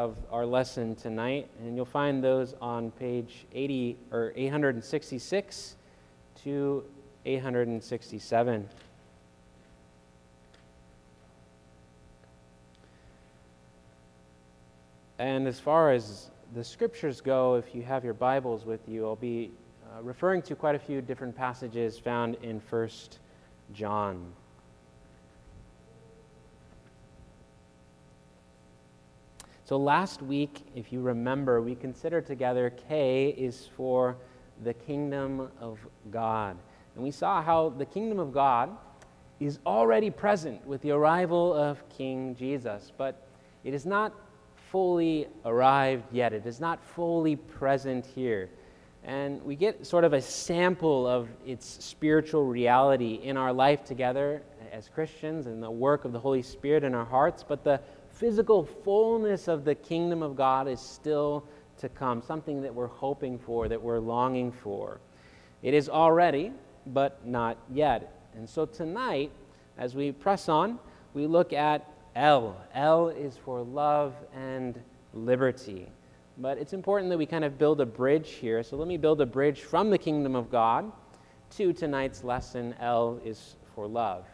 of our lesson tonight, and you'll find those on page 80 or 866 to 867. And as far as the scriptures go, if you have your Bibles with you, I'll be uh, referring to quite a few different passages found in 1 John. So last week, if you remember, we considered together K is for the kingdom of God. And we saw how the kingdom of God is already present with the arrival of King Jesus, but it is not fully arrived yet. It is not fully present here. And we get sort of a sample of its spiritual reality in our life together as Christians and the work of the Holy Spirit in our hearts, but the physical fullness of the kingdom of God is still to come, something that we're hoping for, that we're longing for. It is already, but not yet. And so tonight, as we press on, we look at L. L is for love and liberty. But it's important that we kind of build a bridge here. So let me build a bridge from the kingdom of God to tonight's lesson. L is for love.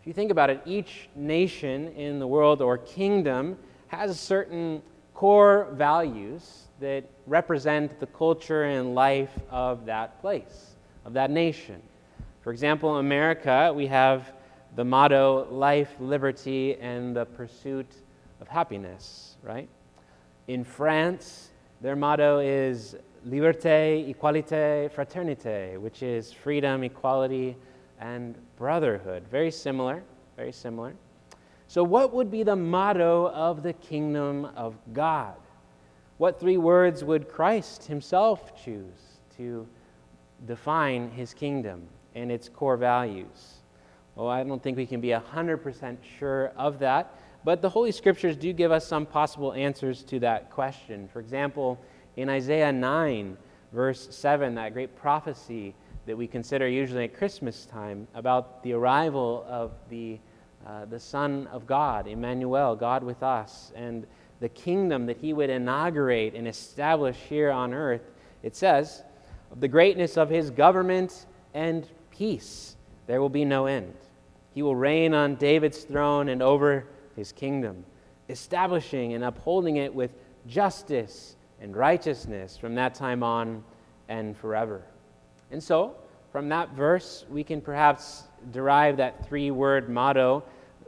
If you think about it, each nation in the world or kingdom has certain core values that represent the culture and life of that place, of that nation. For example, in America, we have the motto life, liberty, and the pursuit of happiness, right? In France, their motto is liberté, égalité, fraternité, which is freedom, equality, and brotherhood. Very similar, very similar. So, what would be the motto of the kingdom of God? What three words would Christ himself choose to define his kingdom and its core values? Well, I don't think we can be 100% sure of that, but the Holy Scriptures do give us some possible answers to that question. For example, in Isaiah 9, verse 7, that great prophecy that we consider usually at Christmas time about the arrival of the, uh, the Son of God, Emmanuel, God with us, and the kingdom that he would inaugurate and establish here on earth, it says, of the greatness of his government and peace there will be no end. He will reign on David's throne and over his kingdom, establishing and upholding it with justice and righteousness from that time on and forever. And so, from that verse, we can perhaps derive that three word motto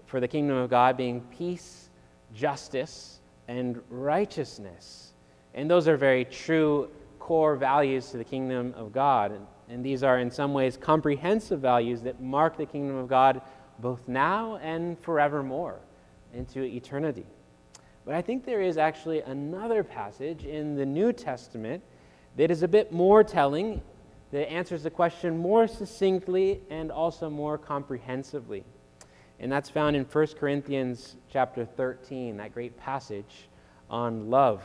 for the kingdom of God being peace, justice, and righteousness. And those are very true core values to the kingdom of God. And these are, in some ways, comprehensive values that mark the kingdom of God both now and forevermore into eternity. But I think there is actually another passage in the New Testament that is a bit more telling, that answers the question more succinctly and also more comprehensively. And that's found in 1 Corinthians chapter 13, that great passage on love.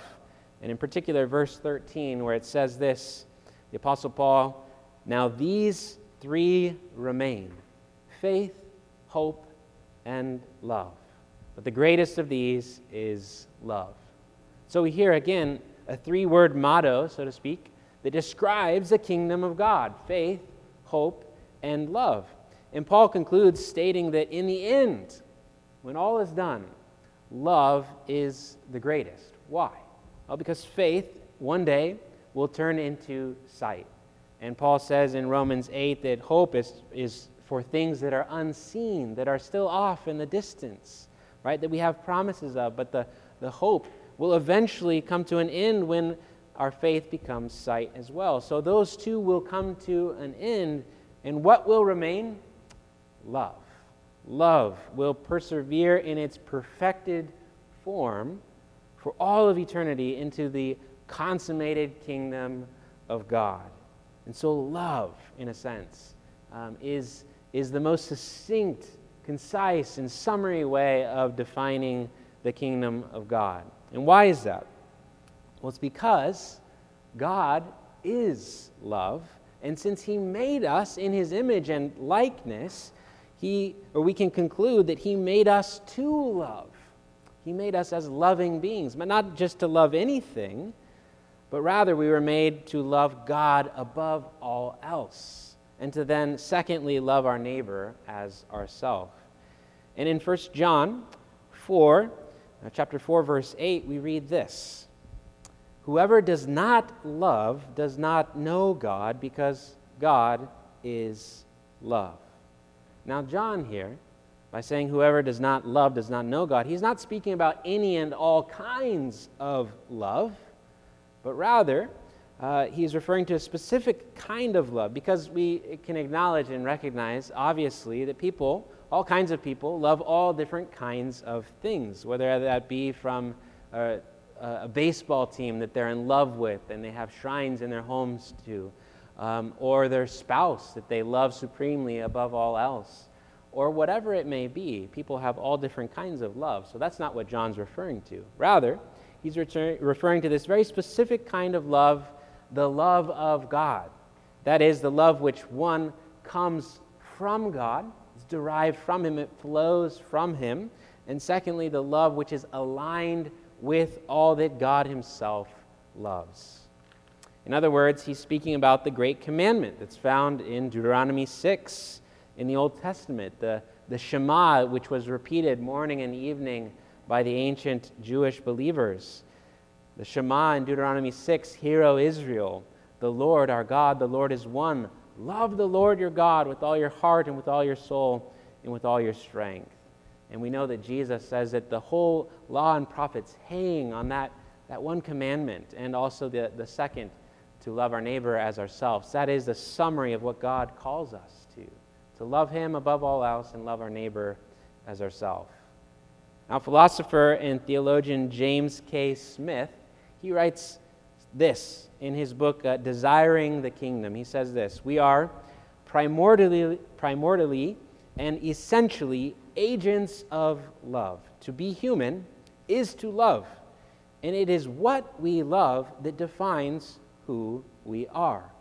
And in particular, verse 13, where it says this the Apostle Paul now these three remain faith, hope, and love. But the greatest of these is love. So we hear again a three word motto, so to speak, that describes the kingdom of God faith, hope, and love. And Paul concludes stating that in the end, when all is done, love is the greatest. Why? Well, because faith one day will turn into sight. And Paul says in Romans 8 that hope is, is for things that are unseen, that are still off in the distance, right? That we have promises of, but the, the hope will eventually come to an end when our faith becomes sight as well. So those two will come to an end, and what will remain? Love. Love will persevere in its perfected form for all of eternity into the consummated kingdom of God. And so, love, in a sense, um, is, is the most succinct, concise, and summary way of defining the kingdom of God. And why is that? Well, it's because God is love. And since He made us in His image and likeness, he, or we can conclude that He made us to love. He made us as loving beings, but not just to love anything, but rather we were made to love God above all else, and to then, secondly, love our neighbor as ourselves. And in 1 John 4, uh, chapter 4, verse 8, we read this Whoever does not love does not know God, because God is love. Now, John here, by saying whoever does not love does not know God, he's not speaking about any and all kinds of love, but rather, uh, he's referring to a specific kind of love because we can acknowledge and recognize, obviously, that people, all kinds of people, love all different kinds of things, whether that be from a, a baseball team that they're in love with and they have shrines in their homes to um, or their spouse that they love supremely above all else, or whatever it may be. People have all different kinds of love. So that's not what John's referring to. Rather, he's return- referring to this very specific kind of love, the love of God. That is, the love which one comes from God, it's derived from Him, it flows from Him. And secondly, the love which is aligned with all that God Himself loves. In other words, he's speaking about the great commandment that's found in Deuteronomy 6 in the Old Testament, the, the Shema, which was repeated morning and evening by the ancient Jewish believers. The Shema in Deuteronomy 6 Hear, O Israel, the Lord our God, the Lord is one. Love the Lord your God with all your heart and with all your soul and with all your strength. And we know that Jesus says that the whole law and prophets hang on that, that one commandment and also the, the second to love our neighbor as ourselves. That is the summary of what God calls us to to love Him above all else and love our neighbor as ourselves. Now, philosopher and theologian James K. Smith, he writes this in his book, uh, Desiring the Kingdom. He says this We are primordially, primordially and essentially agents of love. To be human is to love, and it is what we love that defines who we are.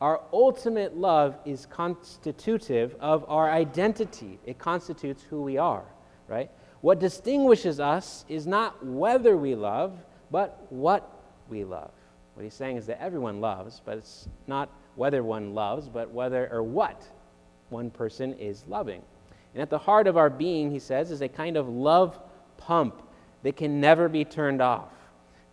Our ultimate love is constitutive of our identity, it constitutes who we are, right? What distinguishes us is not whether we love, but what we love. What he's saying is that everyone loves, but it's not whether one loves, but whether or what one person is loving. And at the heart of our being, he says, is a kind of love pump that can never be turned off.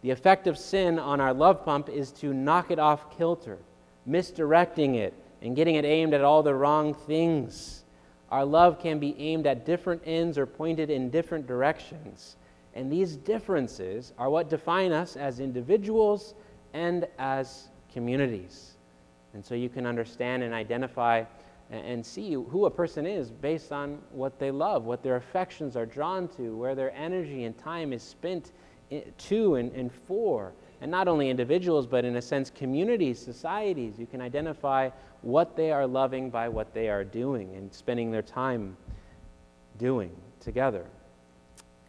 The effect of sin on our love pump is to knock it off kilter, misdirecting it and getting it aimed at all the wrong things. Our love can be aimed at different ends or pointed in different directions. And these differences are what define us as individuals and as communities. And so you can understand and identify and see who a person is based on what they love, what their affections are drawn to, where their energy and time is spent to and, and for. And not only individuals, but in a sense, communities, societies. You can identify what they are loving by what they are doing and spending their time doing together.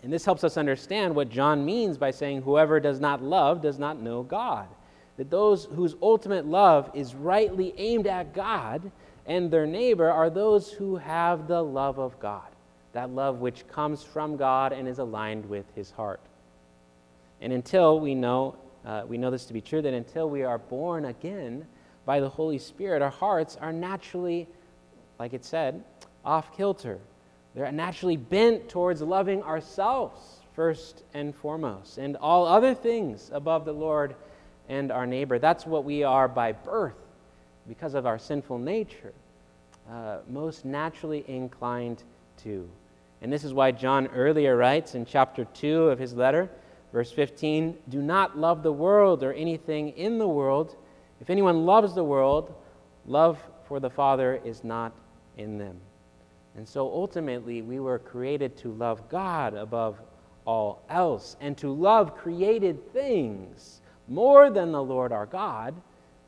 And this helps us understand what John means by saying, Whoever does not love does not know God. That those whose ultimate love is rightly aimed at God and their neighbor are those who have the love of God, that love which comes from God and is aligned with his heart. And until we know, uh, we know this to be true, that until we are born again by the Holy Spirit, our hearts are naturally, like it said, off kilter. They're naturally bent towards loving ourselves first and foremost, and all other things above the Lord and our neighbor. That's what we are by birth because of our sinful nature, uh, most naturally inclined to. And this is why John earlier writes in chapter 2 of his letter Verse 15 Do not love the world or anything in the world. If anyone loves the world, love for the Father is not in them. And so ultimately, we were created to love God above all else and to love created things more than the Lord our God,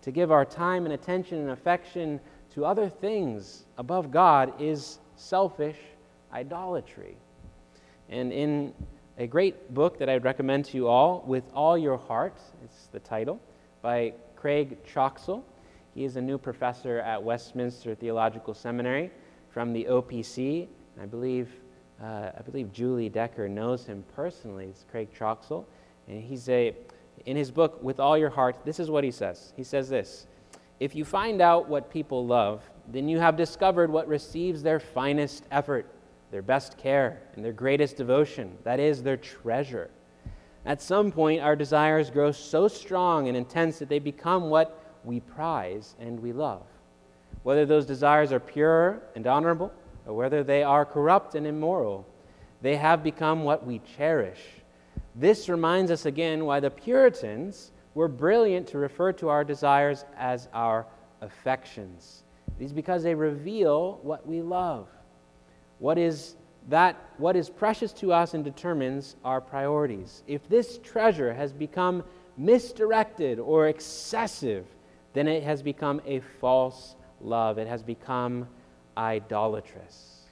to give our time and attention and affection to other things above God is selfish idolatry. And in a great book that I'd recommend to you all, With All Your Heart, it's the title, by Craig Troxel. He is a new professor at Westminster Theological Seminary from the OPC. I believe Uh, I believe Julie Decker knows him personally. It's Craig Troxel. And he's a, in his book, With All Your Heart, this is what he says. He says this If you find out what people love, then you have discovered what receives their finest effort, their best care, and their greatest devotion. That is, their treasure. At some point, our desires grow so strong and intense that they become what we prize and we love. Whether those desires are pure and honorable, or whether they are corrupt and immoral, they have become what we cherish. This reminds us again why the Puritans were brilliant to refer to our desires as our affections. Is because they reveal what we love. What is that what is precious to us and determines our priorities. If this treasure has become misdirected or excessive, then it has become a false love. It has become idolatrous.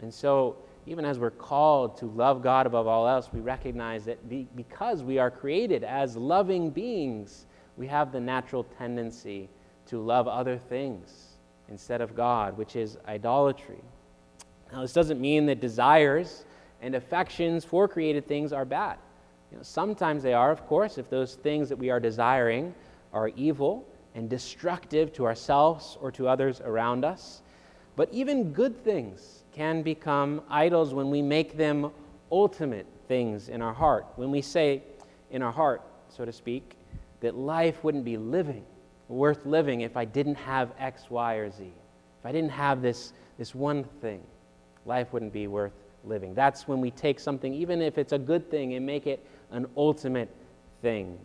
And so, even as we're called to love God above all else, we recognize that because we are created as loving beings, we have the natural tendency to love other things instead of God, which is idolatry. Now, this doesn't mean that desires and affections for created things are bad. You know, sometimes they are, of course, if those things that we are desiring are evil and destructive to ourselves or to others around us. But even good things can become idols when we make them ultimate things in our heart. When we say in our heart, so to speak, that life wouldn't be living, worth living, if I didn't have X, Y, or Z. If I didn't have this, this one thing life wouldn't be worth living. That's when we take something, even if it's a good thing, and make it an ultimate thing.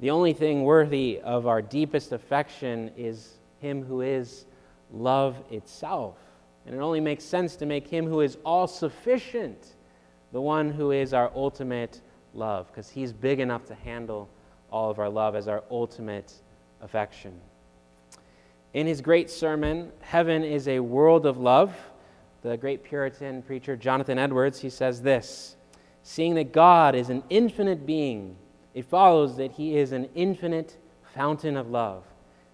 The only thing worthy of our deepest affection is Him who is love itself. And it only makes sense to make Him who is all sufficient the one who is our ultimate love, because He's big enough to handle all of our love as our ultimate affection. In his great sermon, Heaven is a World of Love, the great Puritan preacher Jonathan Edwards, he says this Seeing that God is an infinite being, it follows that he is an infinite fountain of love.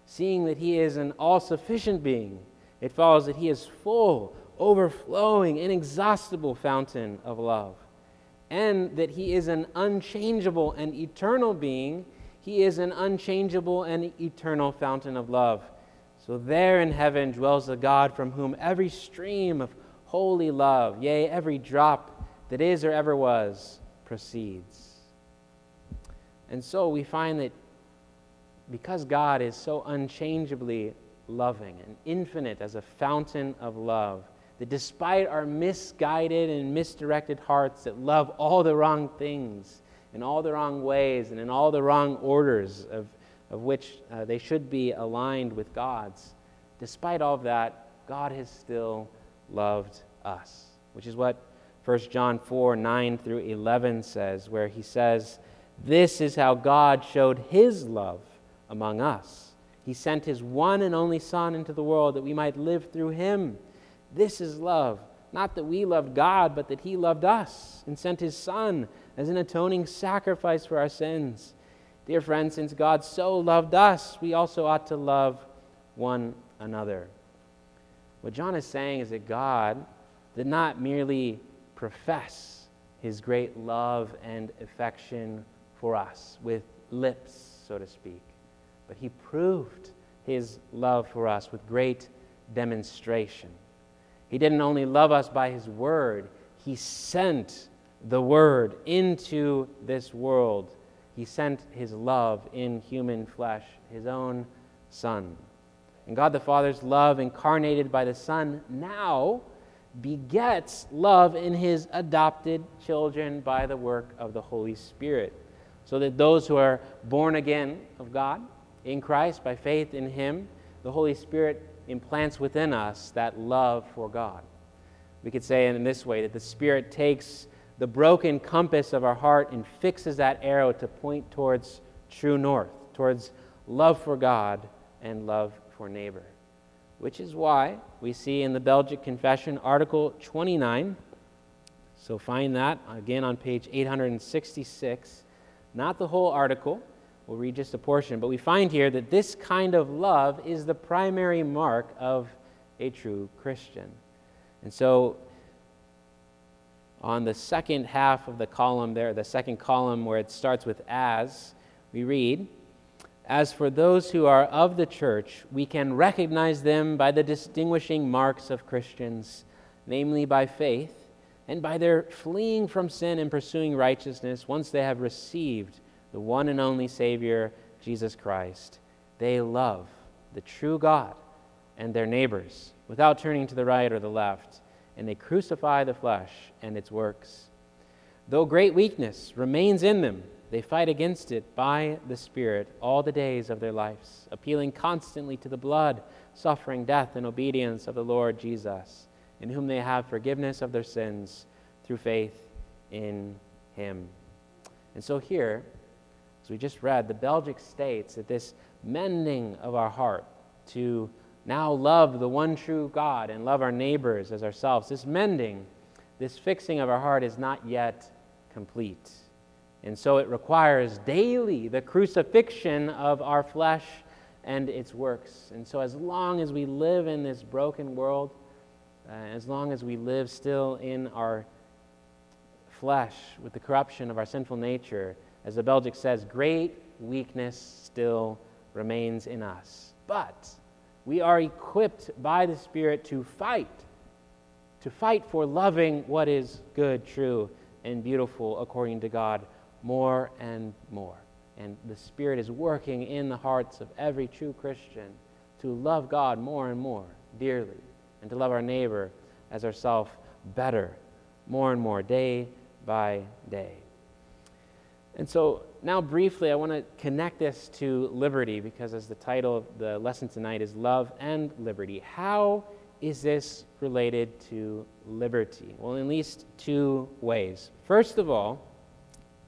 Seeing that he is an all sufficient being, it follows that he is full, overflowing, inexhaustible fountain of love. And that he is an unchangeable and eternal being, he is an unchangeable and eternal fountain of love. So there in heaven dwells the God from whom every stream of holy love, yea, every drop that is or ever was, proceeds. And so we find that because God is so unchangeably loving and infinite as a fountain of love, that despite our misguided and misdirected hearts that love all the wrong things in all the wrong ways and in all the wrong orders of of which uh, they should be aligned with God's. Despite all of that, God has still loved us, which is what 1 John 4 9 through 11 says, where he says, This is how God showed his love among us. He sent his one and only Son into the world that we might live through him. This is love. Not that we loved God, but that he loved us and sent his Son as an atoning sacrifice for our sins. Dear friends, since God so loved us, we also ought to love one another. What John is saying is that God did not merely profess his great love and affection for us with lips, so to speak, but he proved his love for us with great demonstration. He didn't only love us by his word, he sent the word into this world he sent his love in human flesh, his own Son. And God the Father's love, incarnated by the Son, now begets love in his adopted children by the work of the Holy Spirit. So that those who are born again of God in Christ by faith in him, the Holy Spirit implants within us that love for God. We could say in this way that the Spirit takes the broken compass of our heart and fixes that arrow to point towards true north, towards love for God and love for neighbor. Which is why we see in the Belgic Confession, Article 29. So find that again on page 866. Not the whole article, we'll read just a portion, but we find here that this kind of love is the primary mark of a true Christian. And so on the second half of the column there, the second column where it starts with as, we read, As for those who are of the church, we can recognize them by the distinguishing marks of Christians, namely by faith and by their fleeing from sin and pursuing righteousness once they have received the one and only Savior, Jesus Christ. They love the true God and their neighbors without turning to the right or the left, and they crucify the flesh and its works. Though great weakness remains in them, they fight against it by the Spirit all the days of their lives, appealing constantly to the blood, suffering, death, and obedience of the Lord Jesus, in whom they have forgiveness of their sins through faith in Him. And so here, as we just read, the Belgic states that this mending of our heart to now love the one true God and love our neighbors as ourselves. This mending, this fixing of our heart is not yet complete. And so it requires daily the crucifixion of our flesh and its works. And so, as long as we live in this broken world, uh, as long as we live still in our flesh with the corruption of our sinful nature, as the Belgic says, great weakness still remains in us. But we are equipped by the Spirit to fight, to fight for loving what is good, true, and beautiful according to God more and more. And the Spirit is working in the hearts of every true Christian to love God more and more dearly and to love our neighbor as ourselves better more and more, day by day. And so now, briefly, I want to connect this to liberty because, as the title of the lesson tonight is Love and Liberty. How is this related to liberty? Well, in at least two ways. First of all,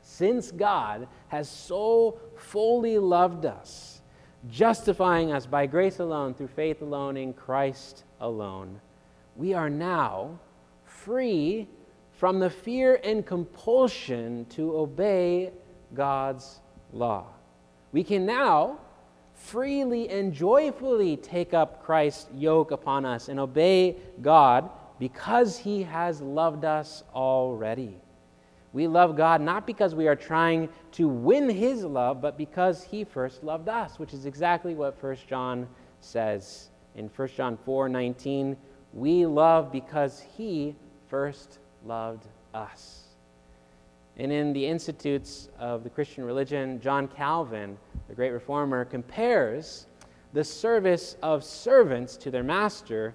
since God has so fully loved us, justifying us by grace alone, through faith alone, in Christ alone, we are now free from the fear and compulsion to obey God's law. We can now freely and joyfully take up Christ's yoke upon us and obey God because he has loved us already. We love God not because we are trying to win his love, but because he first loved us, which is exactly what 1 John says. In 1 John 4 19, we love because he first loved us. And in the Institutes of the Christian Religion, John Calvin, the great reformer, compares the service of servants to their master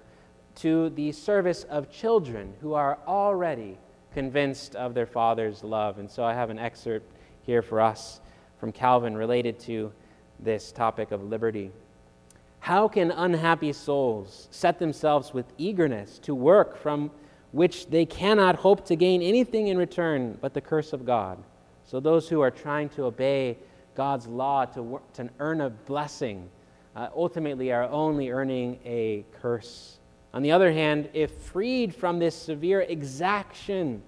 to the service of children who are already convinced of their father's love. And so I have an excerpt here for us from Calvin related to this topic of liberty. How can unhappy souls set themselves with eagerness to work from which they cannot hope to gain anything in return but the curse of God. So those who are trying to obey God's law to, to earn a blessing uh, ultimately are only earning a curse. On the other hand, if freed from this severe exaction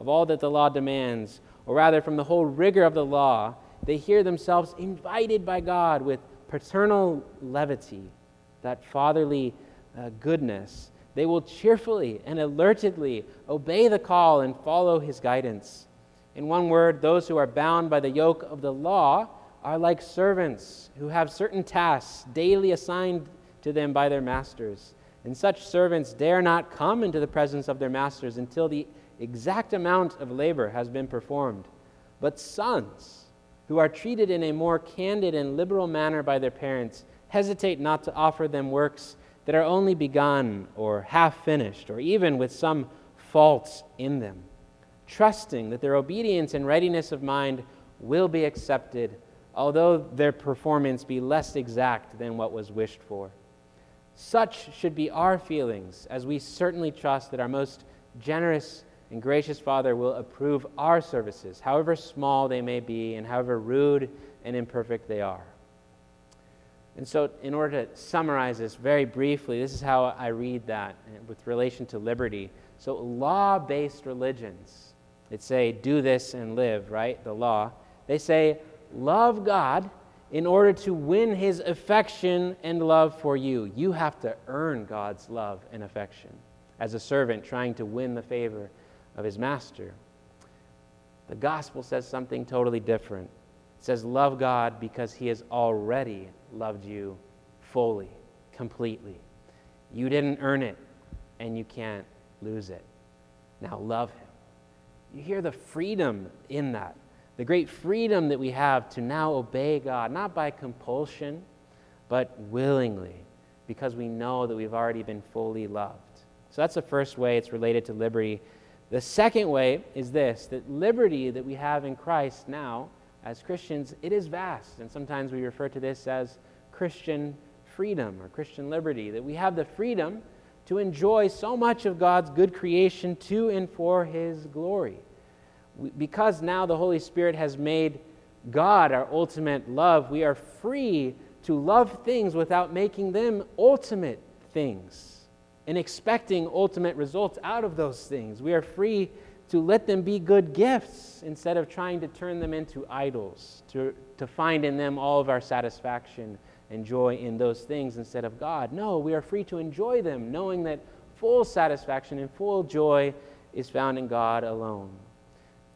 of all that the law demands, or rather from the whole rigor of the law, they hear themselves invited by God with paternal levity, that fatherly uh, goodness they will cheerfully and alertedly obey the call and follow his guidance. In one word, those who are bound by the yoke of the law are like servants who have certain tasks daily assigned to them by their masters. And such servants dare not come into the presence of their masters until the exact amount of labor has been performed. But sons, who are treated in a more candid and liberal manner by their parents, hesitate not to offer them works that are only begun or half finished, or even with some faults in them, trusting that their obedience and readiness of mind will be accepted, although their performance be less exact than what was wished for. Such should be our feelings, as we certainly trust that our most generous and gracious Father will approve our services, however small they may be and however rude and imperfect they are. And so, in order to summarize this very briefly, this is how I read that with relation to liberty. So, law based religions, that say, do this and live, right? The law. They say, love God in order to win his affection and love for you. You have to earn God's love and affection as a servant trying to win the favor of his master. The gospel says something totally different. It says, Love God because he has already loved you fully, completely. You didn't earn it, and you can't lose it. Now love him. You hear the freedom in that, the great freedom that we have to now obey God, not by compulsion, but willingly, because we know that we've already been fully loved. So that's the first way it's related to liberty. The second way is this that liberty that we have in Christ now as Christians, it is vast. And sometimes we refer to this as Christian freedom or Christian liberty, that we have the freedom to enjoy so much of God's good creation to and for His glory. We, because now the Holy Spirit has made God our ultimate love, we are free to love things without making them ultimate things and expecting ultimate results out of those things. We are free to let them be good gifts instead of trying to turn them into idols, to, to find in them all of our satisfaction and joy in those things instead of God. No, we are free to enjoy them, knowing that full satisfaction and full joy is found in God alone.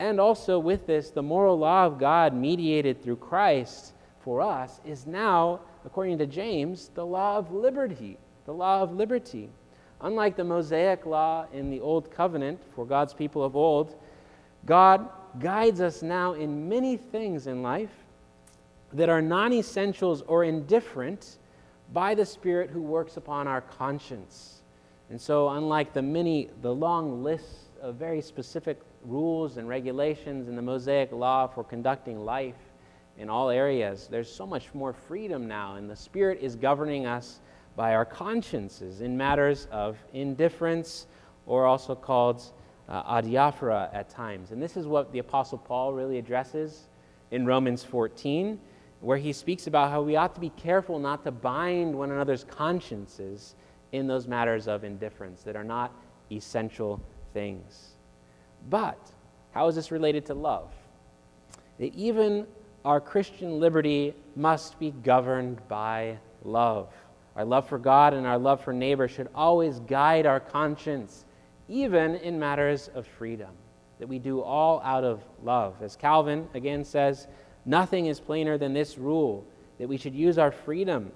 And also, with this, the moral law of God mediated through Christ for us is now, according to James, the law of liberty. The law of liberty. Unlike the Mosaic law in the Old Covenant for God's people of old, God guides us now in many things in life that are non essentials or indifferent by the Spirit who works upon our conscience. And so, unlike the many, the long lists of very specific rules and regulations in the Mosaic law for conducting life in all areas, there's so much more freedom now, and the Spirit is governing us by our consciences in matters of indifference, or also called uh, adiaphora at times. And this is what the Apostle Paul really addresses in Romans 14 where he speaks about how we ought to be careful not to bind one another's consciences in those matters of indifference that are not essential things. But how is this related to love? That even our Christian liberty must be governed by love. Our love for God and our love for neighbor should always guide our conscience, even in matters of freedom, that we do all out of love. As Calvin again says, Nothing is plainer than this rule that we should use our freedom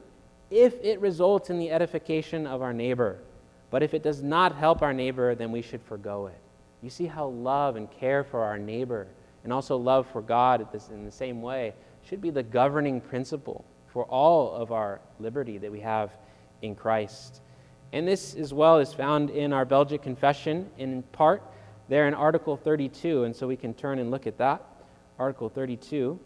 if it results in the edification of our neighbor. But if it does not help our neighbor, then we should forego it. You see how love and care for our neighbor and also love for God in the same way should be the governing principle for all of our liberty that we have in Christ. And this as well is found in our Belgic Confession in part there in Article 32. And so we can turn and look at that. Article 32.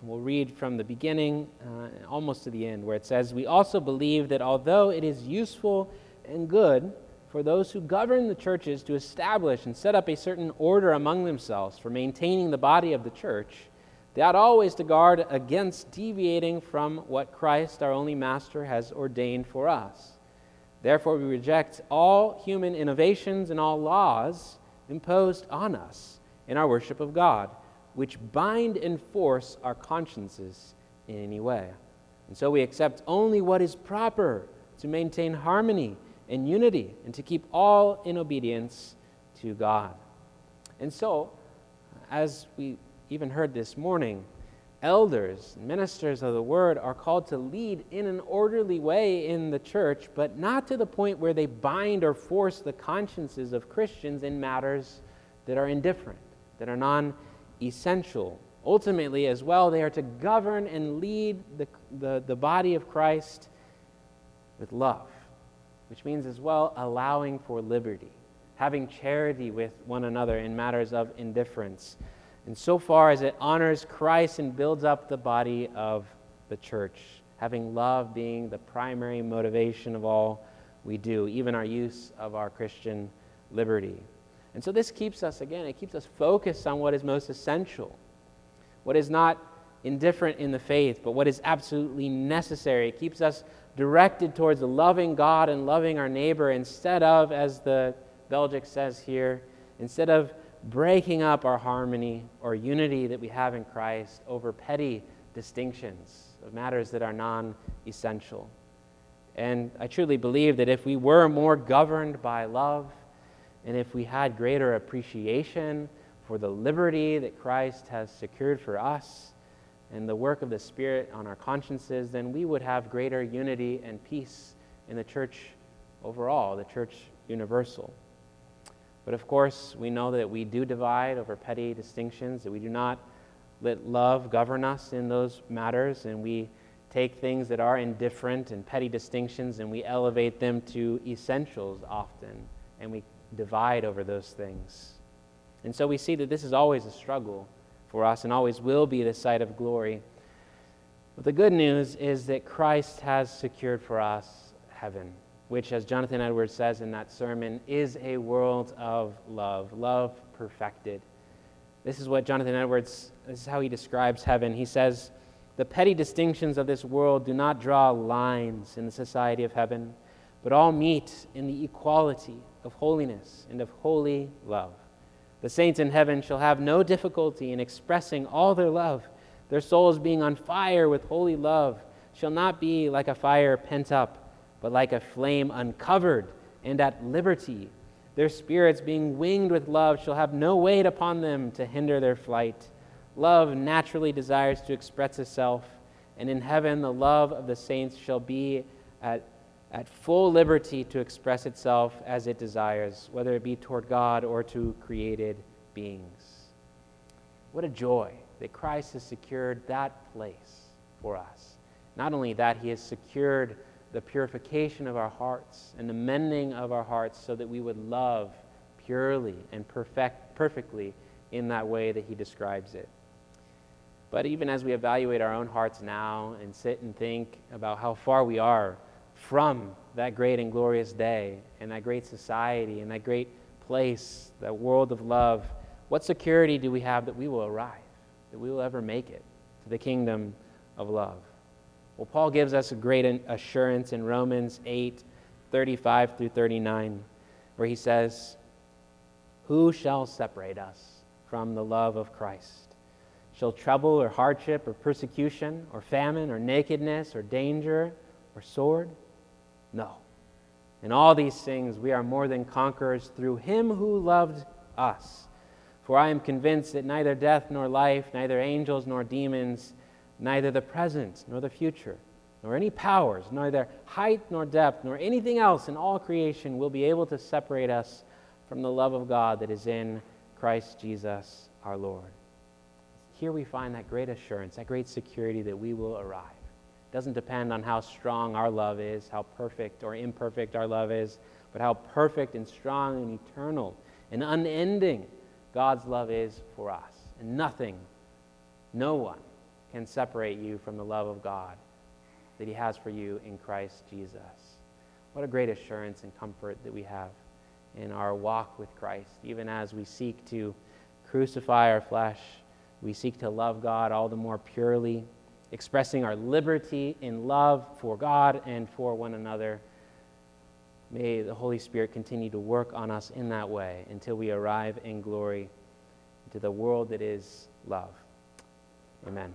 And we'll read from the beginning uh, almost to the end, where it says, We also believe that although it is useful and good for those who govern the churches to establish and set up a certain order among themselves for maintaining the body of the church, they ought always to guard against deviating from what Christ, our only Master, has ordained for us. Therefore, we reject all human innovations and all laws imposed on us in our worship of God which bind and force our consciences in any way. And so we accept only what is proper to maintain harmony and unity and to keep all in obedience to God. And so, as we even heard this morning, elders, ministers of the word are called to lead in an orderly way in the church, but not to the point where they bind or force the consciences of Christians in matters that are indifferent, that are non essential. Ultimately, as well, they are to govern and lead the, the, the body of Christ with love, which means as well allowing for liberty, having charity with one another in matters of indifference. And so far as it honors Christ and builds up the body of the church, having love being the primary motivation of all we do, even our use of our Christian liberty. And so this keeps us, again, it keeps us focused on what is most essential, what is not indifferent in the faith, but what is absolutely necessary. It keeps us directed towards loving God and loving our neighbor instead of, as the Belgic says here, instead of breaking up our harmony or unity that we have in Christ over petty distinctions of matters that are non essential. And I truly believe that if we were more governed by love, and if we had greater appreciation for the liberty that Christ has secured for us and the work of the Spirit on our consciences, then we would have greater unity and peace in the church overall, the church universal. But of course, we know that we do divide over petty distinctions, that we do not let love govern us in those matters, and we take things that are indifferent and petty distinctions and we elevate them to essentials often, and we divide over those things. And so we see that this is always a struggle for us and always will be the site of glory. But the good news is that Christ has secured for us heaven, which, as Jonathan Edwards says in that sermon, is a world of love, love perfected. This is what Jonathan Edwards, this is how he describes heaven. He says, The petty distinctions of this world do not draw lines in the society of heaven, but all meet in the equality of holiness and of holy love. The saints in heaven shall have no difficulty in expressing all their love. Their souls being on fire with holy love shall not be like a fire pent up, but like a flame uncovered and at liberty. Their spirits being winged with love shall have no weight upon them to hinder their flight. Love naturally desires to express itself, and in heaven the love of the saints shall be at at full liberty to express itself as it desires, whether it be toward God or to created beings. What a joy that Christ has secured that place for us. Not only that, He has secured the purification of our hearts and the mending of our hearts so that we would love purely and perfect, perfectly in that way that He describes it. But even as we evaluate our own hearts now and sit and think about how far we are from that great and glorious day and that great society and that great place, that world of love, what security do we have that we will arrive, that we will ever make it to the kingdom of love? Well, Paul gives us a great assurance in Romans 8 35 through 39, where he says, Who shall separate us from the love of Christ? Shall trouble or hardship or persecution or famine or nakedness or danger or sword? No. In all these things, we are more than conquerors through him who loved us. For I am convinced that neither death nor life, neither angels nor demons, neither the present nor the future, nor any powers, neither height nor depth, nor anything else in all creation will be able to separate us from the love of God that is in Christ Jesus our Lord. Here we find that great assurance, that great security that we will arrive It doesn't depend on how strong our love is, how perfect or imperfect our love is, but how perfect and strong and eternal and unending God's love is for us. And nothing, no one can separate you from the love of God that He has for you in Christ Jesus. What a great assurance and comfort that we have in our walk with Christ, even as we seek to crucify our flesh, we seek to love God all the more purely expressing our liberty in love for God and for one another. May the Holy Spirit continue to work on us in that way until we arrive in glory to the world that is love. Amen.